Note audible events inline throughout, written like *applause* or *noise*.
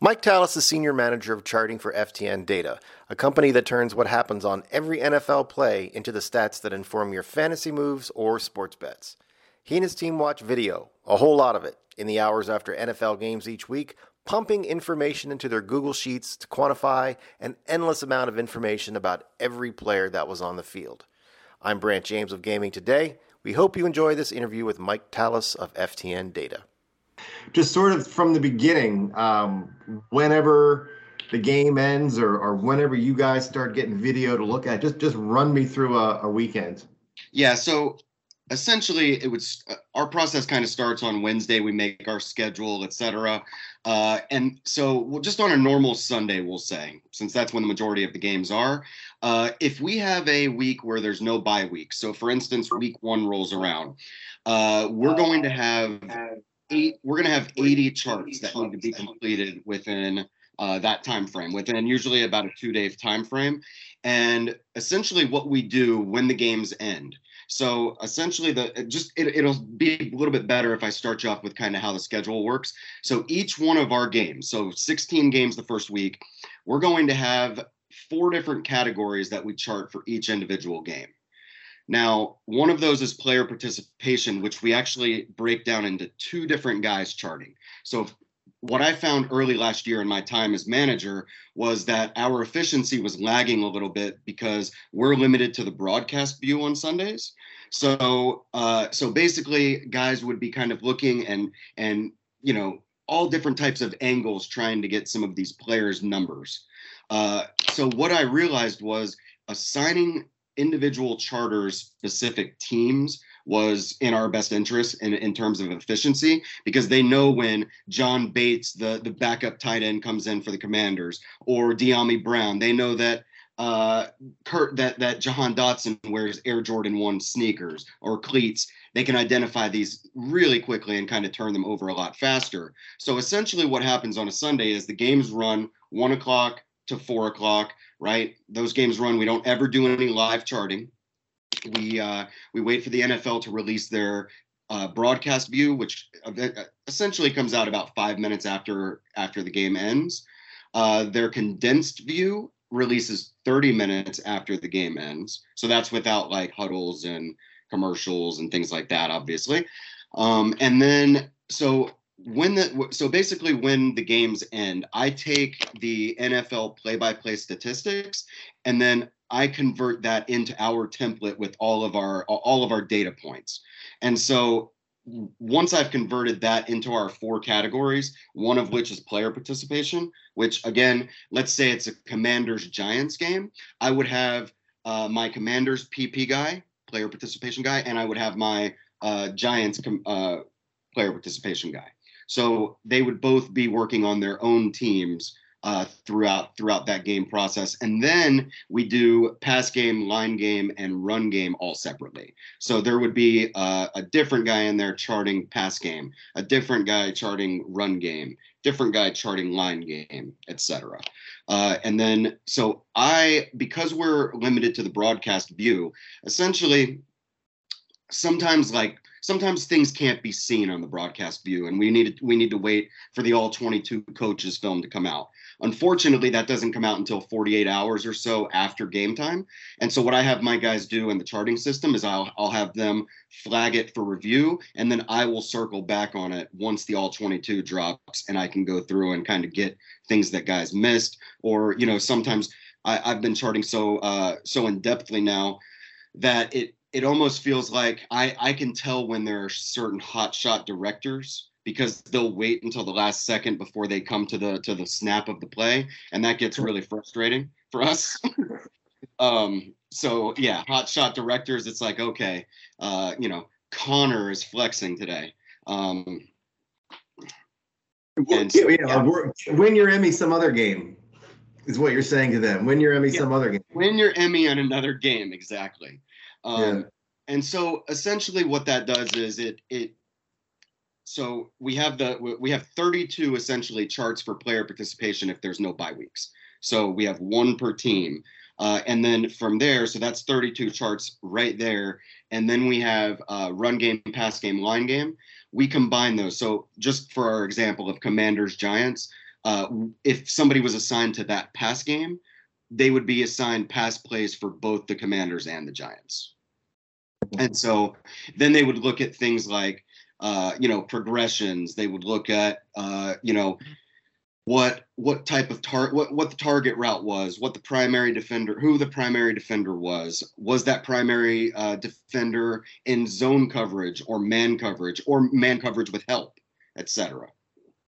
Mike Talas is Senior Manager of Charting for FTN Data, a company that turns what happens on every NFL play into the stats that inform your fantasy moves or sports bets. He and his team watch video, a whole lot of it, in the hours after NFL games each week, pumping information into their Google Sheets to quantify an endless amount of information about every player that was on the field. I'm Brant James of Gaming Today. We hope you enjoy this interview with Mike Talas of FTN Data. Just sort of from the beginning, um, whenever the game ends or, or whenever you guys start getting video to look at, just just run me through a, a weekend. Yeah, so essentially it was uh, our process kind of starts on wednesday we make our schedule etc uh, and so we'll, just on a normal sunday we'll say since that's when the majority of the games are uh, if we have a week where there's no bye week so for instance week one rolls around uh, we're going to have eight we're going to have 80 charts that need to be completed within uh, that time frame within usually about a two day time frame and essentially what we do when the games end so essentially, the just it, it'll be a little bit better if I start you off with kind of how the schedule works. So each one of our games, so 16 games the first week, we're going to have four different categories that we chart for each individual game. Now, one of those is player participation, which we actually break down into two different guys charting. So what I found early last year in my time as manager was that our efficiency was lagging a little bit because we're limited to the broadcast view on Sundays. So, uh, so basically, guys would be kind of looking and and you know all different types of angles trying to get some of these players' numbers. Uh, so what I realized was assigning individual charters specific teams was in our best interest in, in terms of efficiency because they know when John Bates, the, the backup tight end, comes in for the commanders, or Dyami Brown, they know that uh, Kurt that that Jahan Dotson wears Air Jordan 1 sneakers or cleats. They can identify these really quickly and kind of turn them over a lot faster. So essentially, what happens on a Sunday is the games run one o'clock to four o'clock, right? Those games run. We don't ever do any live charting we uh, we wait for the NFL to release their uh, broadcast view, which essentially comes out about five minutes after after the game ends. Uh, their condensed view releases 30 minutes after the game ends, so that's without like huddles and commercials and things like that, obviously. Um, and then so when the so basically when the games end, I take the NFL play-by-play statistics and then I convert that into our template with all of our all of our data points. And so once I've converted that into our four categories, one of which is player participation, which again, let's say it's a Commanders Giants game, I would have uh, my Commanders PP guy, player participation guy, and I would have my uh, Giants uh, player participation guy. So they would both be working on their own teams uh, throughout throughout that game process. And then we do pass game, line game, and run game all separately. So there would be uh, a different guy in there charting pass game, a different guy charting run game, different guy charting line game, etc. Uh, and then so I because we're limited to the broadcast view, essentially sometimes like sometimes things can't be seen on the broadcast view and we need to, we need to wait for the all 22 coaches film to come out. Unfortunately that doesn't come out until 48 hours or so after game time. And so what i have my guys do in the charting system is i'll, I'll have them flag it for review and then i will circle back on it once the all 22 drops and i can go through and kind of get things that guys missed. Or you know sometimes I, i've been charting so uh so in depthly now that it it almost feels like I, I can tell when there are certain hotshot directors because they'll wait until the last second before they come to the to the snap of the play, and that gets really frustrating for us. *laughs* um, so yeah, hotshot directors, it's like okay, uh, you know, Connor is flexing today. Um, so, yeah, win your Emmy some other game is what you're saying to them. Win your Emmy yeah, some other game. Win your Emmy on another game, exactly. Um, yeah. And so essentially, what that does is it it. So we have the we have 32 essentially charts for player participation if there's no bye weeks. So we have one per team. Uh, and then from there, so that's 32 charts right there. And then we have uh, run game, pass game, line game. We combine those. So just for our example of Commanders Giants, uh, if somebody was assigned to that pass game, they would be assigned pass plays for both the Commanders and the Giants. And so then they would look at things like, uh, you know, progressions. They would look at, uh, you know, what what type of tar what what the target route was, what the primary defender, who the primary defender was, was that primary uh, defender in zone coverage or man coverage or man coverage with help, etc.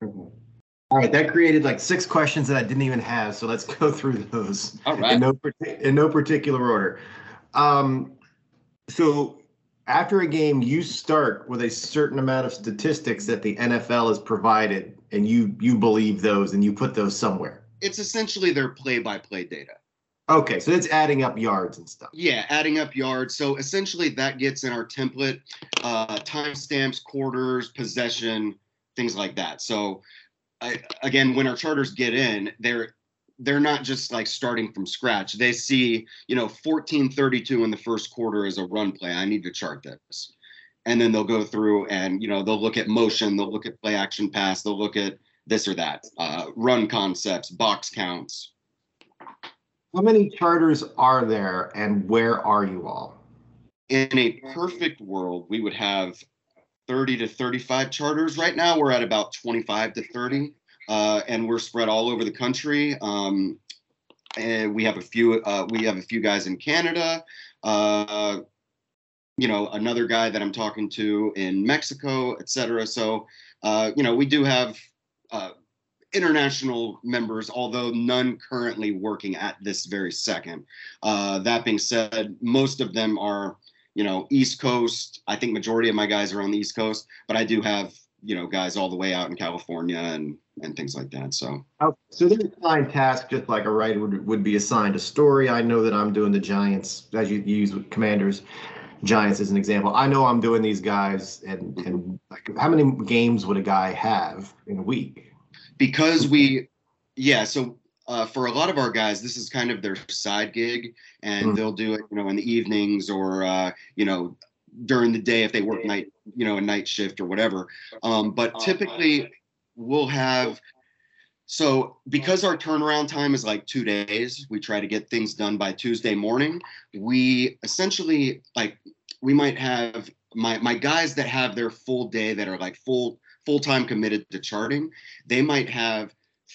All right, that created like six questions that I didn't even have. So let's go through those All right. in no in no particular order. Um, so after a game, you start with a certain amount of statistics that the NFL has provided, and you you believe those, and you put those somewhere. It's essentially their play-by-play data. Okay, so it's adding up yards and stuff. Yeah, adding up yards. So essentially, that gets in our template, uh, timestamps, quarters, possession, things like that. So, I, again, when our charters get in, they're they're not just like starting from scratch. They see, you know, 1432 in the first quarter is a run play. I need to chart this. And then they'll go through and, you know, they'll look at motion, they'll look at play action pass, they'll look at this or that, uh, run concepts, box counts. How many charters are there, and where are you all? in a perfect world, we would have 30 to 35 charters. Right now, we're at about 25 to 30, uh, and we're spread all over the country. Um, and we have a few. Uh, we have a few guys in Canada. Uh, you know, another guy that I'm talking to in Mexico, et cetera. So, uh, you know, we do have uh, international members, although none currently working at this very second. Uh, that being said, most of them are you know, East Coast. I think majority of my guys are on the East Coast, but I do have, you know, guys all the way out in California and and things like that. So Oh, so they're assigned tasks just like a writer would, would be assigned a story. I know that I'm doing the Giants, as you use with Commanders, Giants as an example. I know I'm doing these guys, and and like, how many games would a guy have in a week? because we, yeah, so. Uh, for a lot of our guys, this is kind of their side gig, and Mm. they'll do it, you know, in the evenings or, uh, you know, during the day if they work night, you know, a night shift or whatever. Um, but typically, we'll have so because our turnaround time is like two days we try to get things done by tuesday morning. We essentially like we might have my my guys that have their full day that are like full full time committed to charting they might have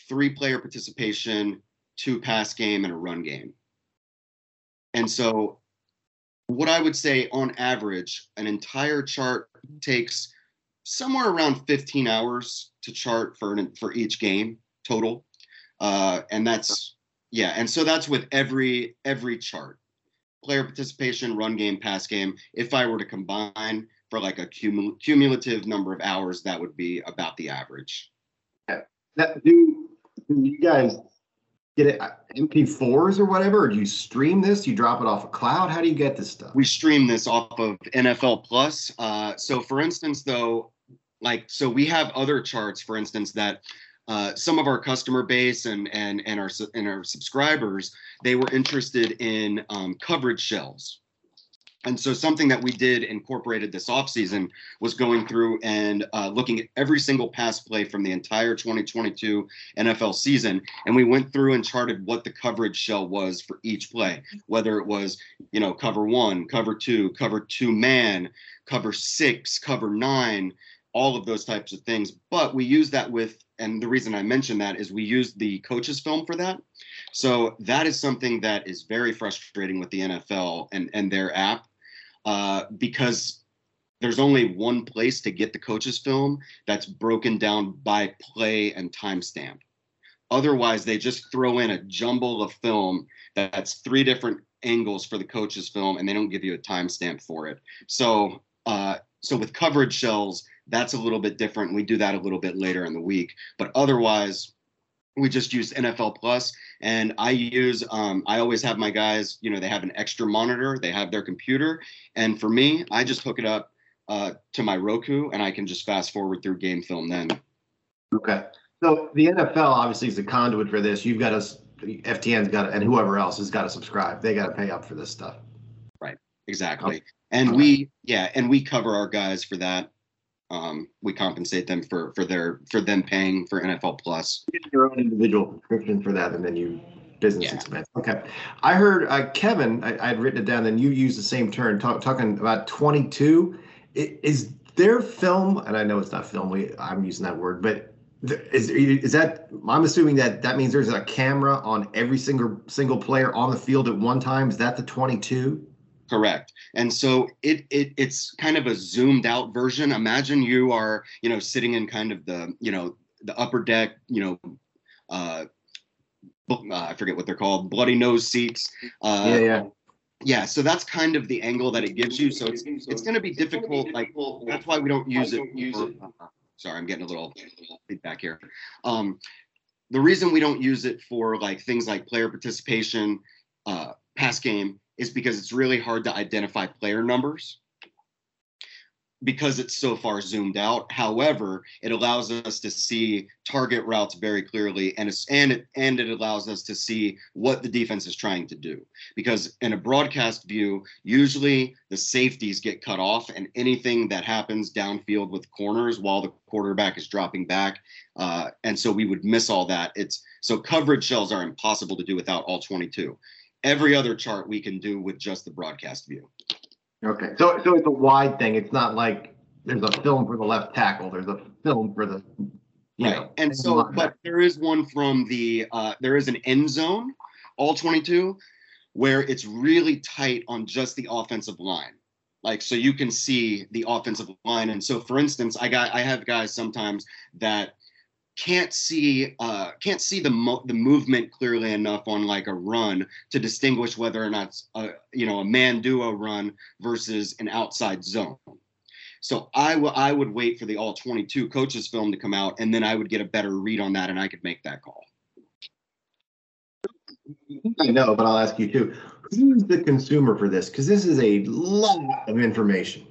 three player participation two pass game and a run game. And so what i would say on average an entire chart takes somewhere around 15 hours to chart for an, for each game total uh, and that's yeah and so that's with every every chart player participation run game pass game if i were to combine for like a cumul- cumulative number of hours that would be about the average That do, do you guys get it uh, MP4s or whatever, or do you stream this? You drop it off a cloud? How do you get this stuff? we stream this off of nfl plus uh, so for instance though like so we have other charts for instance that uh, some of our customer base and and and our and our subscribers they were interested in um, coverage shells and so something that we did incorporated this offseason was going through and uh, looking at every single pass play from the entire 2022 nfl season and we went through and charted what the coverage shell was for each play. Whether it was you know cover one cover two cover two man cover six cover nine all of those types of things but we use that with and the reason i mention that is we use the coaches film for that. So that is something that is very frustrating with the nfl and and their app uh, because there's only one place to get the coaches film that's broken down by play and timestamp. Otherwise they just throw in a jumble of film that's three different angles for the coaches film and they don't give you a timestamp for it. So uh, so with coverage shells that's a little bit different we do that a little bit later in the week but otherwise we just use nfl plus and i use um, i always have my guys you know they have an extra monitor they have their computer and for me i just hook it up uh, to my roku and i can just fast forward through game film then Okay. So the NFL obviously is a conduit for this. You've got to, FTN's got to, and whoever else has got to subscribe. They got to pay up for this stuff. Right. Exactly and we yeah and we cover our guys for that um, we compensate them for for their for them paying for NFL Plus. Your own individual subscription for that, and then you business Yeah. expense. Okay, I heard uh, Kevin. I, I'd written it down, and you used the same term, talk, talking about twenty-two. Is their film? And I know it's not film. We, I'm using that word, but is is that? I'm assuming that that means there's a camera on every single single player on the field at one time. Is that the twenty-two? Correct. And so it it it's kind of a zoomed out version. Imagine you are, you know, sitting in kind of the, you know, the upper deck, you know, uh, uh, I forget what they're called, bloody nose seats. Uh, yeah, yeah. yeah. So that's kind of the angle that it gives you. So it's it's going to be difficult. Like that's why we don't use it. For- it. sorry, I'm getting a little feedback here. Um, the reason we don't use it for like things like player participation, uh, pass game, is because it's really hard to identify player numbers because it's so far zoomed out. However, it allows us to see target routes very clearly, and and it and it allows us to see what the defense is trying to do. Because in a broadcast view, usually the safeties get cut off, and anything that happens downfield with corners while the quarterback is dropping back, uh, and so we would miss all that. It's so coverage shells are impossible to do without all 22. Every other chart we can do with just the broadcast view. Okay, so so it's a wide thing. It's not like there's a film for the left tackle. There's a film for the you right know, and so but there is one from the uh there is an end zone all 22 where it's really tight on just the offensive line like so you can see the offensive line and so for instance i got i have guys sometimes that can't see uh can't see the mo- the movement clearly enough on like a run to distinguish whether or not it's a you know a man duo run versus an outside zone so I I would wait for the all 22 coaches film to come out and then I would get a better read on that and I could make that call. I know, but I'll ask you too. Who's the consumer for this? Because this is a lot of information.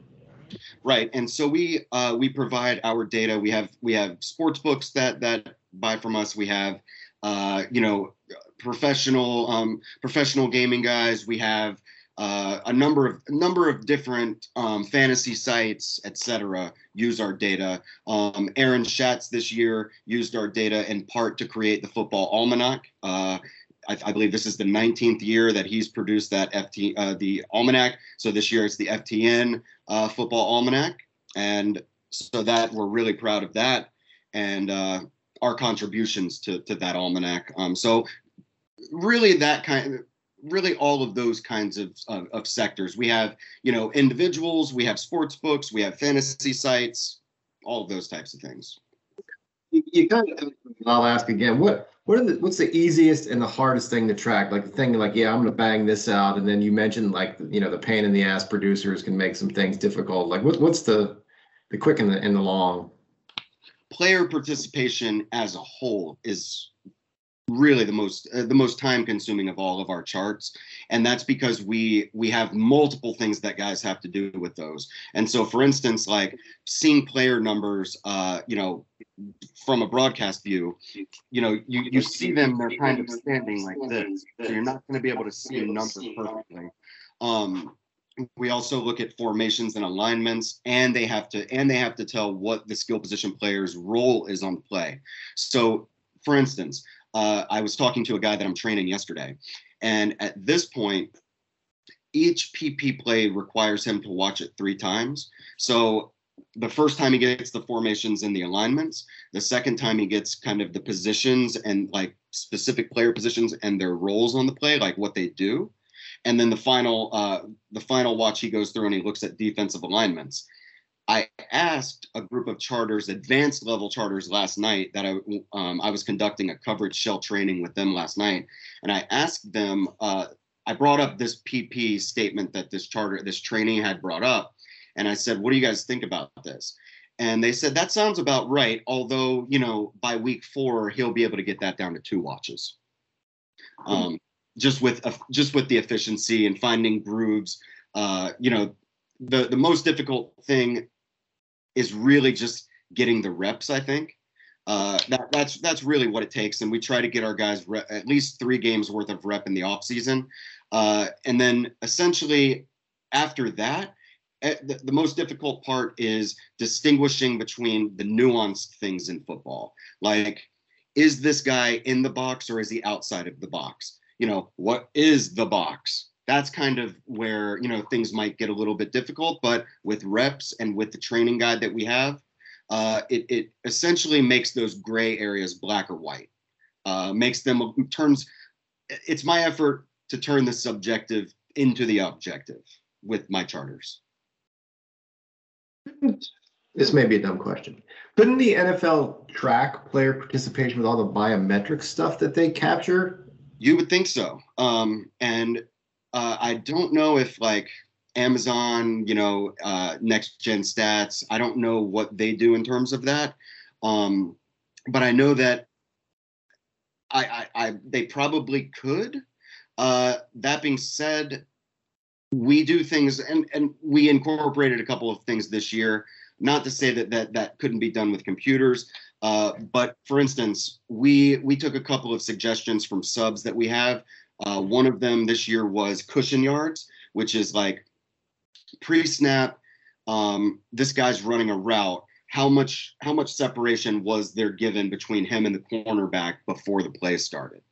Right. And so we uh, we provide our data. We have we have sports books that that buy from us. We have uh, you know professional um, professional gaming guys. We have uh, a number of a number of different um, fantasy sites, etc. Use our data. Um, Aaron Schatz this year used our data in part to create the football almanac. Uh, I, I believe this is the 19th year that he's produced that FT uh, the almanac. So this year it's the FTN uh, football almanac, and so that we're really proud of that and uh, our contributions to to that almanac. Um, so really, that kind of really all of those kinds of, of of sectors. We have you know individuals, we have sports books, we have fantasy sites, all of those types of things. You, kind of. I'll ask again. What what are the what's the easiest and the hardest thing to track? Like the thing, like yeah, I'm gonna bang this out, and then you mentioned like you know the pain in the ass producers can make some things difficult. Like what what's the the quick and the and the long? player participation as a whole is really the most uh, the most time consuming of all of our charts. And that's because we we have multiple things that guys have to do with those. And so for instance like seeing player numbers uh you know from a broadcast view you know you you see them they're kind of standing like this so you're not going to be able to see a number perfectly. Um we also look at formations and alignments and they have to and they have to tell what the skill position player's role is on play. So for instance uh, i was talking to a guy that i'm training yesterday. And at this point each pp play requires him to watch it three times. So the first time he gets the formations and the alignments the second time he gets kind of the positions and like specific player positions and their roles on the play like what they do. And then the final uh, the final watch he goes through and he looks at defensive alignments i asked a group of charters advanced level charters last night that i um, i was conducting a coverage shell training with them last night. And i asked them uh, i brought up this pp statement that this charter this training had brought up. And i said what do you guys think about this? And they said that sounds about right although you know by week four he'll be able to get that down to two watches. Um, just with uh, just with the efficiency and finding grooves. Uh, you know, the the most difficult thing is really just getting the reps. I think uh, that that's that's really what it takes, and we try to get our guys re- at least three games worth of rep in the off season, uh, and then essentially after that. eh, the, the most difficult part is distinguishing between the nuanced things in football. Like, is this guy in the box or is he outside of the box? You know, what is the box? That's kind of where, you know, things might get a little bit difficult, but with reps and with the training guide that we have, uh, it, it essentially makes those gray areas black or white, uh, makes them turns. It's my effort to turn the subjective into the objective with my charters. This may be a dumb question. Couldn't the NFL track player participation with all the biometric stuff that they capture? You would think so. Um, and uh, I don't know if like Amazon, you know, uh, next gen stats, I don't know what they do in terms of that. Um, but I know that I, I, I they probably could. Uh, that being said, we do things and, and we incorporated a couple of things this year not to say that that, that couldn't be done with computers, uh, but for instance, we we took a couple of suggestions from subs that we have. Uh, one of them this year was cushion yards, which is like pre-snap. Um, this guy's running a route. How much how much separation was there given between him and the cornerback before the play started?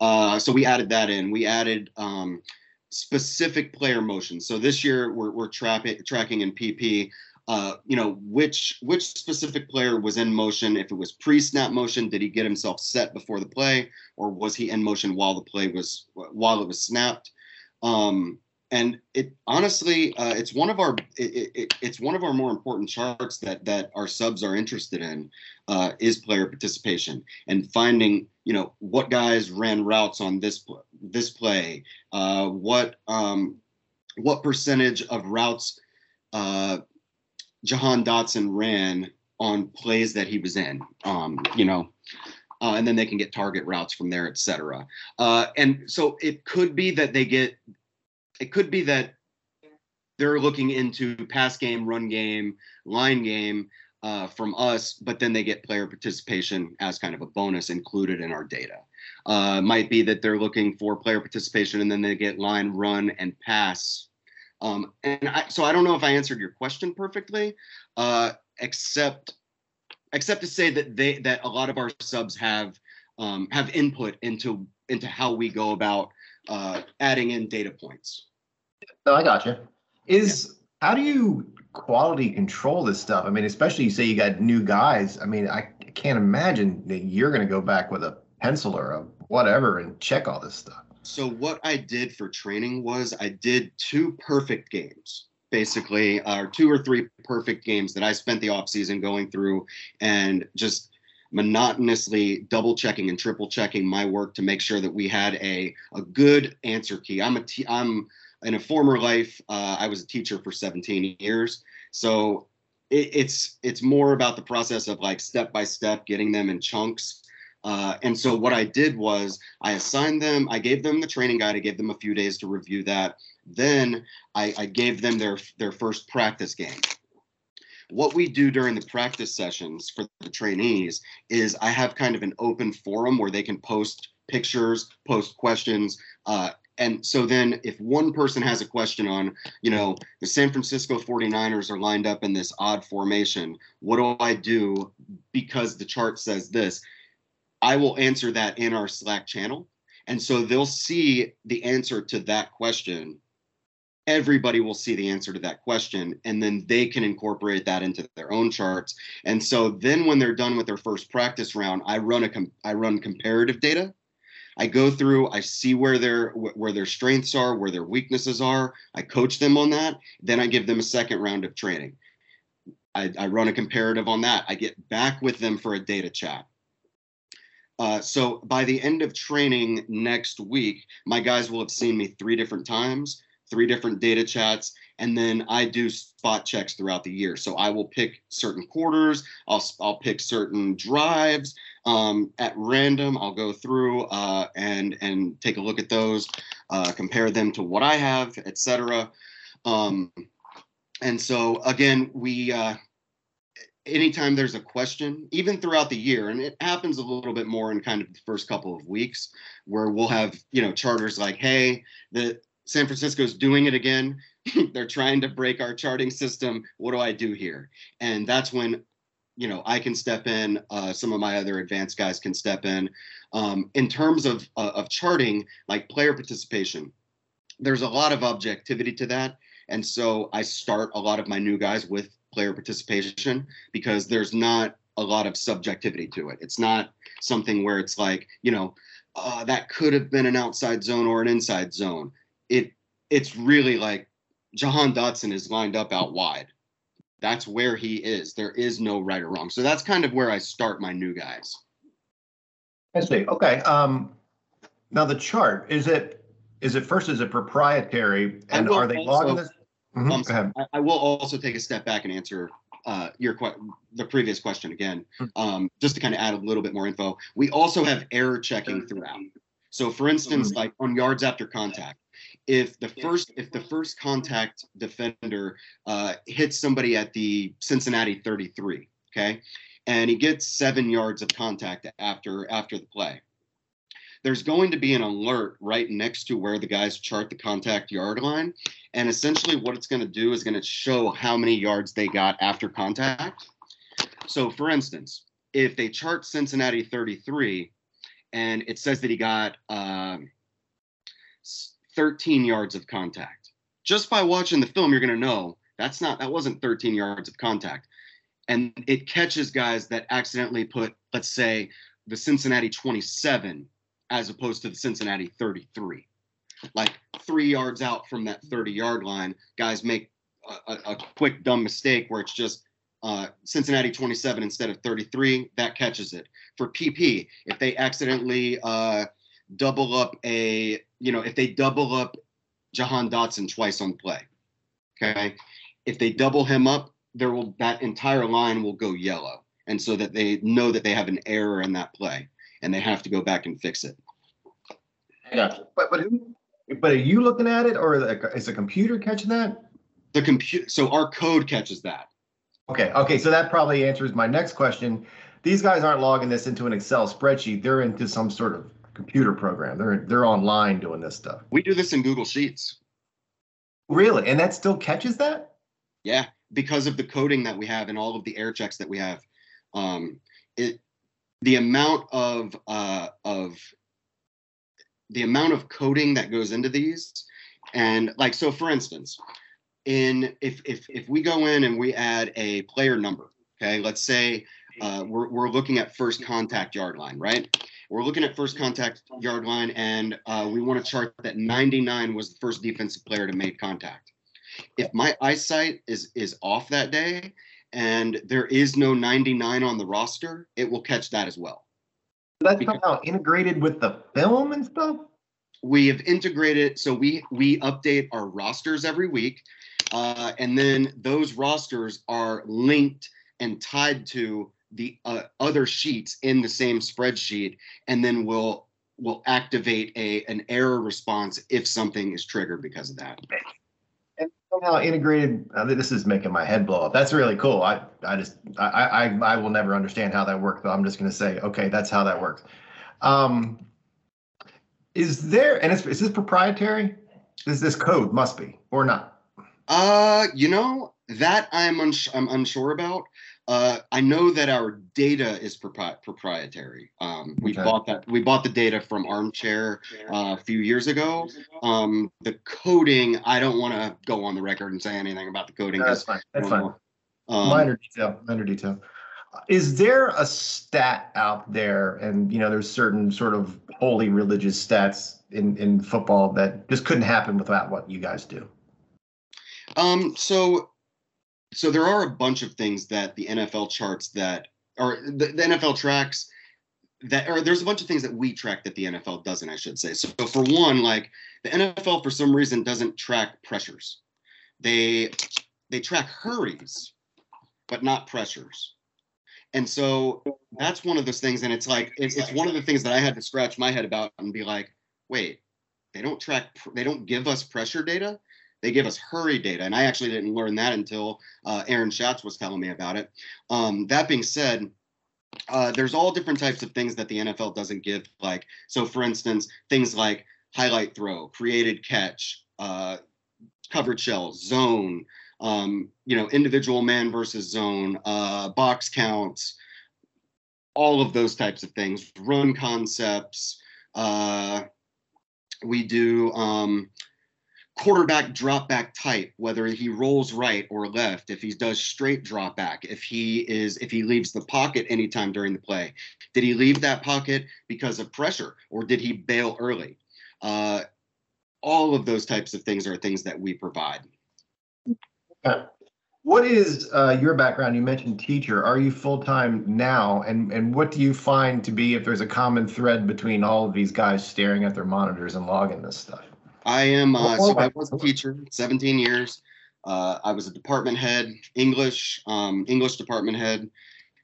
Uh, so we added that in. We added um, specific player motion. So this year we're, we're tra- tracking in PP uh, you know, which which specific player was in motion. If it was pre-snap motion, did he get himself set before the play, or was he in motion while the play was while it was snapped? Um, and it honestly, uh, it's one of our it, it, it's one of our more important charts that that our subs are interested in uh, is player participation and finding you know what guys ran routes on this this play, uh, what um, what percentage of routes uh, Jahan Dotson ran on plays that he was in. Um, you know, uh, and then they can get target routes from there, etc. Uh, and so it could be that they get, it could be that they're looking into pass game, run game, line game uh, from us, but then they get player participation as kind of a bonus included in our data. Uh, might be that they're looking for player participation and then they get line, run, and pass um, and I, so I don't know if I answered your question perfectly, uh, except except to say that they that a lot of our subs have um, have input into into how we go about uh, adding in data points. No, I got you. Is yeah. how do you quality control this stuff? I mean, especially you say you got new guys. I mean, I can't imagine that you're going to go back with a pencil or a whatever and check all this stuff. So what I did for training was I did two perfect games, basically, or two or three perfect games that I spent the off season going through and just monotonously double checking and triple checking my work to make sure that we had a a good answer key. I'm a t- I'm in a former life uh, I was a teacher for 17 years, so it, it's it's more about the process of like step by step getting them in chunks uh, and so what I did was I assigned them, I gave them the training guide, I gave them a few days to review that. Then I, I gave them their their first practice game. What we do during the practice sessions for the trainees is I have kind of an open forum where they can post pictures, post questions, uh, and so then if one person has a question on you know the san francisco 49ers are lined up in this odd formation what do i do because the chart says this I will answer that in our Slack channel. And so they'll see the answer to that question. Everybody will see the answer to that question, and then they can incorporate that into their own charts. And so then, when they're done with their first practice round, I run a com- I run comparative data. I go through, I see where their where their strengths are, where their weaknesses are. I coach them on that. Then I give them a second round of training. I, I run a comparative on that. I get back with them for a data chat uh, so by the end of training next week, my guys will have seen me three different times, three different data chats, and then I do spot checks throughout the year. So I will pick certain quarters, I'll I'll pick certain drives um, at random. I'll go through uh, and and take a look at those, uh, compare them to what I have, etc. Um, and so again, we uh, anytime there's a question, even throughout the year, and it happens a little bit more in kind of the first couple of weeks, where we'll have you know charters like, "Hey, the San Francisco's doing it again. *laughs* they're trying to break our charting system. What do I do here? And that's when, you know, I can step in. Uh, some of my other advanced guys can step in. Um, in terms of uh, of charting, like player participation, there's a lot of objectivity to that, and so I start a lot of my new guys with player participation because there's not a lot of subjectivity to it. It's not something where it's like, you know, uh, that could have been an outside zone or an inside zone. It it's really like Jahan Dotson is lined up out wide. That's where he is. There is no right or wrong. So that's kind of where I start my new guys. I see. Okay. Um, now the chart is it is it first is it proprietary and are they logging this? Mm-hmm. Um, I, I, will also take a step back and answer uh, your que- the previous question again, hmm. um, just to kind of add a little bit more info. We also have error checking throughout. So, for instance, mm-hmm. like on yards after contact, if the first if the first contact defender uh, hits somebody at the Cincinnati 33, okay, and he gets seven yards of contact after after the play, there's going to be an alert right next to where the guys chart the contact yard line. And essentially, what it's going to do is going to show how many yards they got after contact. So, for instance, if they chart Cincinnati 33 and it says that he got um, 13 yards of contact, just by watching the film, you're going to know that's not, that wasn't 13 yards of contact. And it catches guys that accidentally put, let's say, the Cincinnati 27 as opposed to the Cincinnati 33. Like three yards out from that 30 yard line, guys make a, a, quick dumb mistake where it's just uh, Cincinnati 27 instead of 33. That catches it. For PP, if they accidentally uh, double up a, you know, if they double up Jahan Dotson twice on play, okay, if they double him up, there will that entire line will go yellow, and so that they know that they have an error in that play and they have to go back and fix it. Yeah, but but who? But are you looking at it, or is the computer catching that? The computer. So our code catches that. Okay. Okay. So that probably answers my next question. These guys aren't logging this into an Excel spreadsheet. They're into some sort of computer program. They're they're online doing this stuff. We do this in Google Sheets. Really? And that still catches that? Yeah, because of the coding that we have and all of the air checks that we have. Um, it the amount of uh, of the amount of coding that goes into these. And like so for instance in if if if we go in and we add a player number okay let's say uh, we're, we're looking at first contact yard line right? We're looking at first contact yard line and uh, we want to chart that 99 was the first defensive player to make contact. If my eyesight is is off that day and there is no 99 on the roster, it will catch that as well. That's because somehow integrated with the film and stuff. We have integrated, so we we update our rosters every week, uh, and then those rosters are linked and tied to the uh, other sheets in the same spreadsheet, and then we'll will activate a an error response if something is triggered because of that somehow integrated. Uh, this is making my head blow up. That's really cool. I, I just, I, I, I will never understand how that works, but I'm just going to say, okay, that's how that works. Um, is there, and is, is this proprietary? Is this code must be or not? Uh, you know that I'm uns- I'm unsure about. Uh, I know that our data is propri- proprietary. Um, we okay. bought that. We bought the data from Armchair uh, a few years ago. Um, the coding, I don't want to go on the record and say anything about the coding. No, that's fine. That's fine. Um, minor detail. Minor detail. Is there a stat out there, and you know, there's certain sort of holy religious stats in in football that just couldn't happen without what you guys do? Um. So so there are a bunch of things that the NFL charts that or the, the NFL tracks that or there's a bunch of things that we track that the NFL doesn't, I should say. So for one, like the NFL for some reason doesn't track pressures. They they track hurries, but not pressures. And so that's one of those things. And it's like it's, it's one of the things that I had to scratch my head about and be like, wait, they don't track they don't give us pressure data they give us hurry data, and I actually didn't learn that until uh, Aaron Schatz was telling me about it. Um, that being said, uh, there's all different types of things that the NFL doesn't give. Like, so for instance, things like highlight throw, created catch, uh, covered shell, zone, um, you know, individual man versus zone, uh, box counts, all of those types of things, run concepts. Uh, we do um, quarterback drop back type, whether he rolls right or left, if he does straight drop back, if he is if he leaves the pocket anytime during the play. Did he leave that pocket because of pressure or did he bail early? Uh, all of those types of things are things that we provide. What is uh, your background? You mentioned teacher. Are you full time now? And and what do you find to be if there's a common thread between all of these guys staring at their monitors and logging this stuff? I am. Uh, so I was a teacher, 17 years. Uh, I was a department head, English, um, English department head,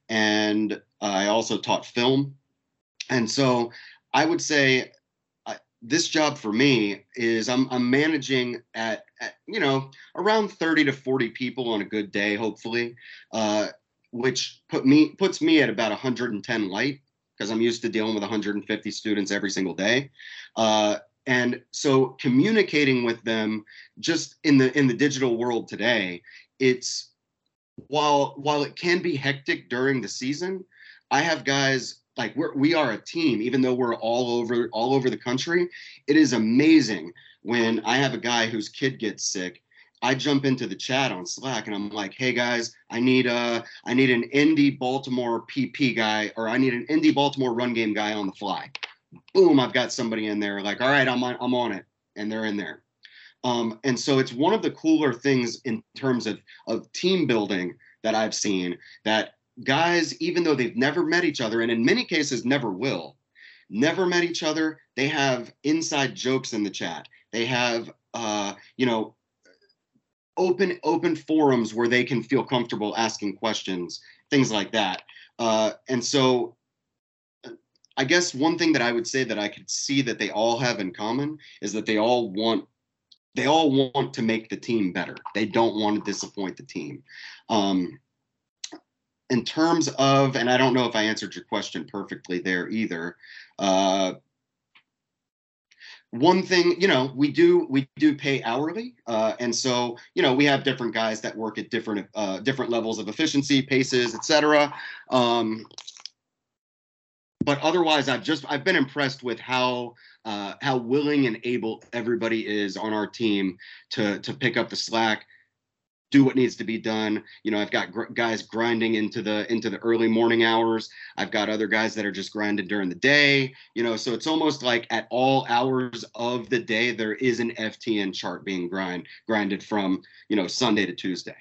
and I also taught film. And so I would say this job for me is I'm I'm managing at, at, you know around 30 to 40 people on a good day, hopefully, uh, which put me puts me at about 110 light because I'm used to dealing with 150 students every single day. Uh, and so communicating with them just in the in the digital world today, it's while while it can be hectic during the season, I have guys like we're we are a team even though we're all over all over the country it is amazing when i have a guy whose kid gets sick i jump into the chat on slack and i'm like hey guys i need a i need an indy baltimore pp guy or i need an indy baltimore run game guy on the fly boom i've got somebody in there like all right i'm on i'm on it and they're in there um, and so it's one of the cooler things in terms of of team building that i've seen that guys, even though they've never met each other, and in many cases never will, never met each other, they have inside jokes in the chat. They have, uh, you know, open open forums where they can feel comfortable asking questions, things like that. Uh, and so, I guess one thing that I would say that I could see that they all have in common is that they all want they all want to make the team better. They don't want to disappoint the team. Um, in terms of, and I don't know if I answered your question perfectly there either. Uh, one thing, you know, we do we do pay hourly, uh, and so you know we have different guys that work at different uh, different levels of efficiency, paces, etc. Um, but otherwise, I've just I've been impressed with how uh, how willing and able everybody is on our team to to pick up the slack do what needs to be done. You know, I've got gr- guys grinding into the into the early morning hours. I've got other guys that are just grinding during the day. You know, so it's almost like at all hours of the day there is an FTN chart being grind grinded from you know Sunday to Tuesday.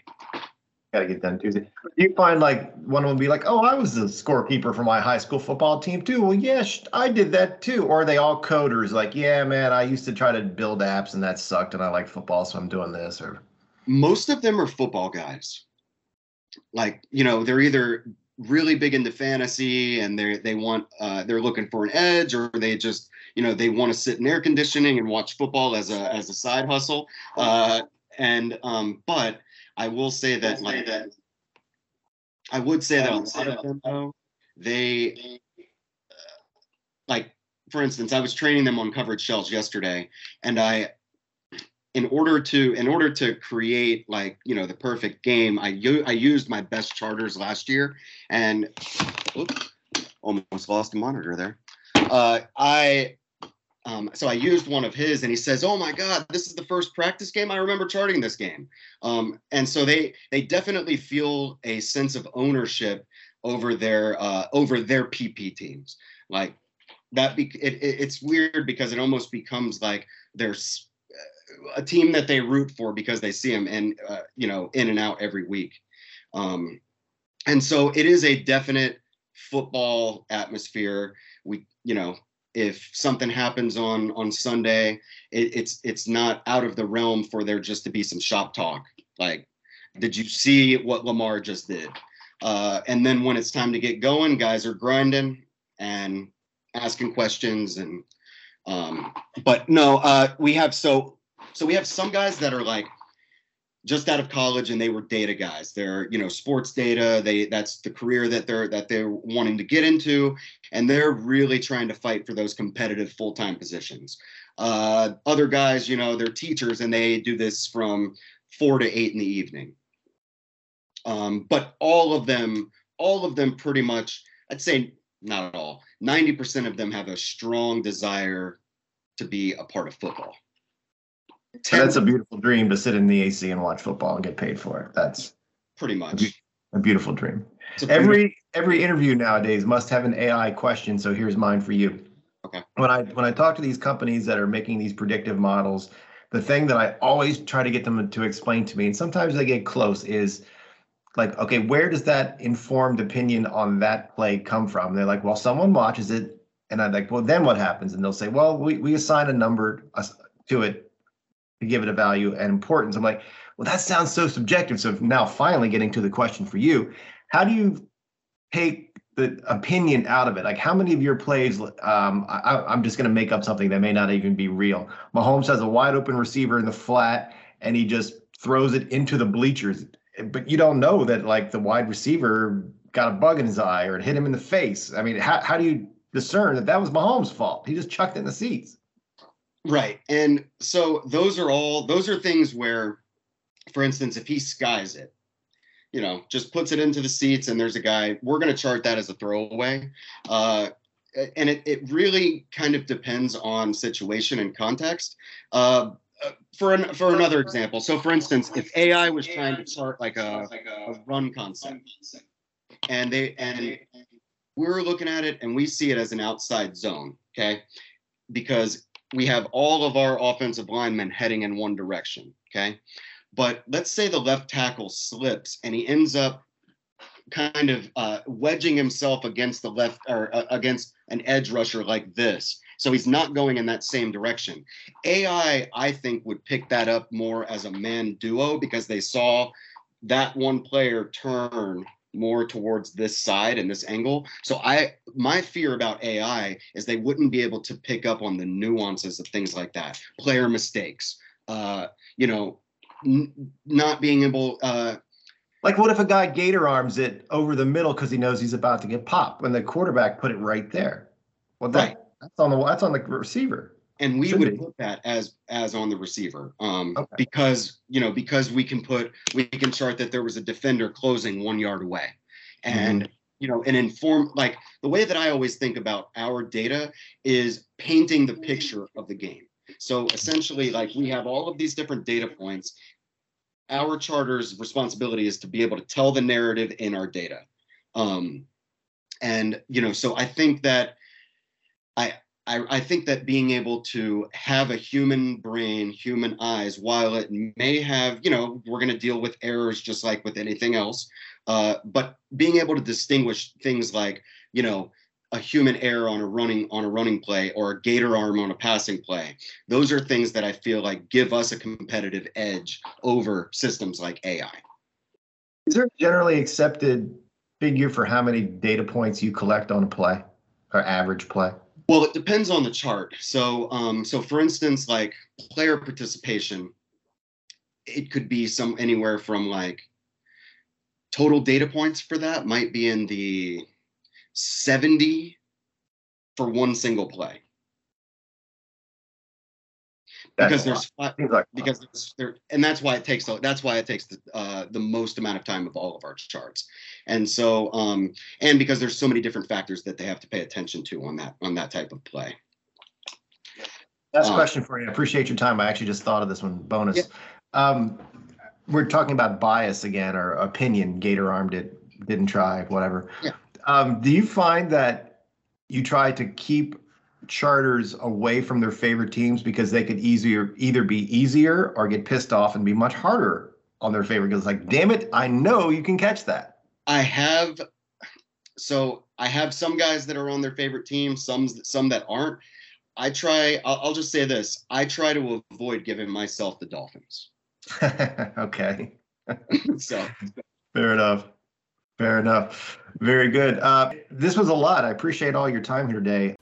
Got to get done Tuesday. Do you find like one of them will be like, oh, I was the scorekeeper for my high school football team too. Well, yes, I did that too. Or are they all coders? Like, yeah, man, I used to try to build apps and that sucked, and I like football, so I'm doing this. Or most of them are football guys. Like, you know, they're either really big into fantasy and they they want uh, they're looking for an edge or they just you know they want to sit in air conditioning and watch football as a as a side hustle uh, and um but i will say that like that i would say that a lot of them though they uh, like for instance i was training them on covered shells yesterday and i in order to in order to create like you know the perfect game i u- i used my best charters last year and oops, almost lost a monitor there. Uh, i um, so I used one of his, and he says, "Oh my God, this is the first practice game I remember charting this game." Um, and so they they definitely feel a sense of ownership over their uh, over their PP teams. Like that, be- it, it, it's weird because it almost becomes like there's a team that they root for because they see them and uh, you know in and out every week um, and so it is a definite football atmosphere we you know if something happens on on sunday it, it's it's not out of the realm for there just to be some shop talk. Like did you see what lamar just did? Uh, and then when it's time to get going guys are grinding and asking questions and um, but no uh, we have so so we have some guys that are like just out of college and they were data guys. They're you know sports data. They that's the career that they're that they're wanting to get into. And they're really trying to fight for those competitive full-time positions. Uh, other guys you know they're teachers and they do this from four to eight in the evening. Um, but all of them all of them pretty much i'd say not at all 90% of them have a strong desire to be a part of football So that's a beautiful dream to sit in the AC and watch football and get paid for it. That's pretty much a beautiful dream. A Every every interview nowadays must have an AI question. So here's mine for you. Okay. When I when I talk to these companies that are making these predictive models, the thing that I always try to get them to explain to me, and sometimes they get close, is like, okay, where does that informed opinion on that play come from? they're like, well, someone watches it, and I'm like, well, then what happens? And they'll say, well, we we assign a number to it to give it a value and importance. I'm like, well, that sounds so subjective. So now finally getting to the question for you, how do you take the opinion out of it? Like how many of your plays, um, I, I'm just going to make up something that may not even be real. Mahomes has a wide open receiver in the flat and he just throws it into the bleachers. But you don't know that like the wide receiver got a bug in his eye or it hit him in the face. I mean, how, how do you discern that that was Mahomes' fault? He just chucked it in the seats. Right. And so those are all those are things where, for instance, if he skies it, you know, just puts it into the seats and there's a guy, we're gonna chart that as a throwaway. Uh and it, it really kind of depends on situation and context. Uh, uh, for an, for another example, so for instance, if AI was trying to chart like a, a run concept, and they and we're looking at it and we see it as an outside zone, okay, because we have all of our offensive linemen heading in one direction. Okay. But let's say the left tackle slips and he ends up kind of uh, wedging himself against the left or uh, against an edge rusher like this. So he's not going in that same direction. AI, I think, would pick that up more as a man duo because they saw that one player turn more towards this side and this angle. So I my fear about AI is they wouldn't be able to pick up on the nuances of things like that. Player mistakes. Uh, you know, n- not being able uh Like, what if a guy gator arms it over the middle because he knows he's about to get popped when the quarterback put it right there? Well, that, Right. that's on the that's on the receiver. And we Should would be. put that as as on the receiver um Okay. because you know because we can put we can chart that there was a defender closing one yard away. And you know and inform like the way that i always think about our data is painting the picture of the game. So essentially like we have all of these different data points. Our charter's responsibility is to be able to tell the narrative in our data. Um and you know so i think that I, I think that being able to have a human brain, human eyes, while it may have, you know, we're going to deal with errors just like with anything else, uh, but being able to distinguish things like, you know, a human error on a running on a running play or a gator arm on a passing play, those are things that I feel like give us a competitive edge over systems like AI. Is there a generally accepted figure for how many data points you collect on a play or average play? Well, it depends on the chart. So, um, so for instance, like player participation, it could be some anywhere from like total data points for that might be in the 70 for one single play because That's a lot. there's five, like because there's there and that's why it takes so that's why it takes the uh, the most amount of time of all of our charts and so um and because there's so many different factors that they have to pay attention to on that on that type of play Last um, question for you. I appreciate your time. I actually just thought of this one. Bonus. Yeah. Um, we're talking about bias again or opinion. Gator armed it, didn't try, whatever. Yeah. Um, do you find that you try to keep charters away from their favorite teams because they could easier either be easier or get pissed off and be much harder on their favorite? Because like, damn it, I know you can catch that. I have so I have some guys that are on their favorite team, some some that aren't. I try. I'll, I'll just say this: I try to avoid giving myself the Dolphins. *laughs* okay. *laughs* So Fair enough. Fair enough. Very good. Uh, this was a lot. I appreciate all your time here today.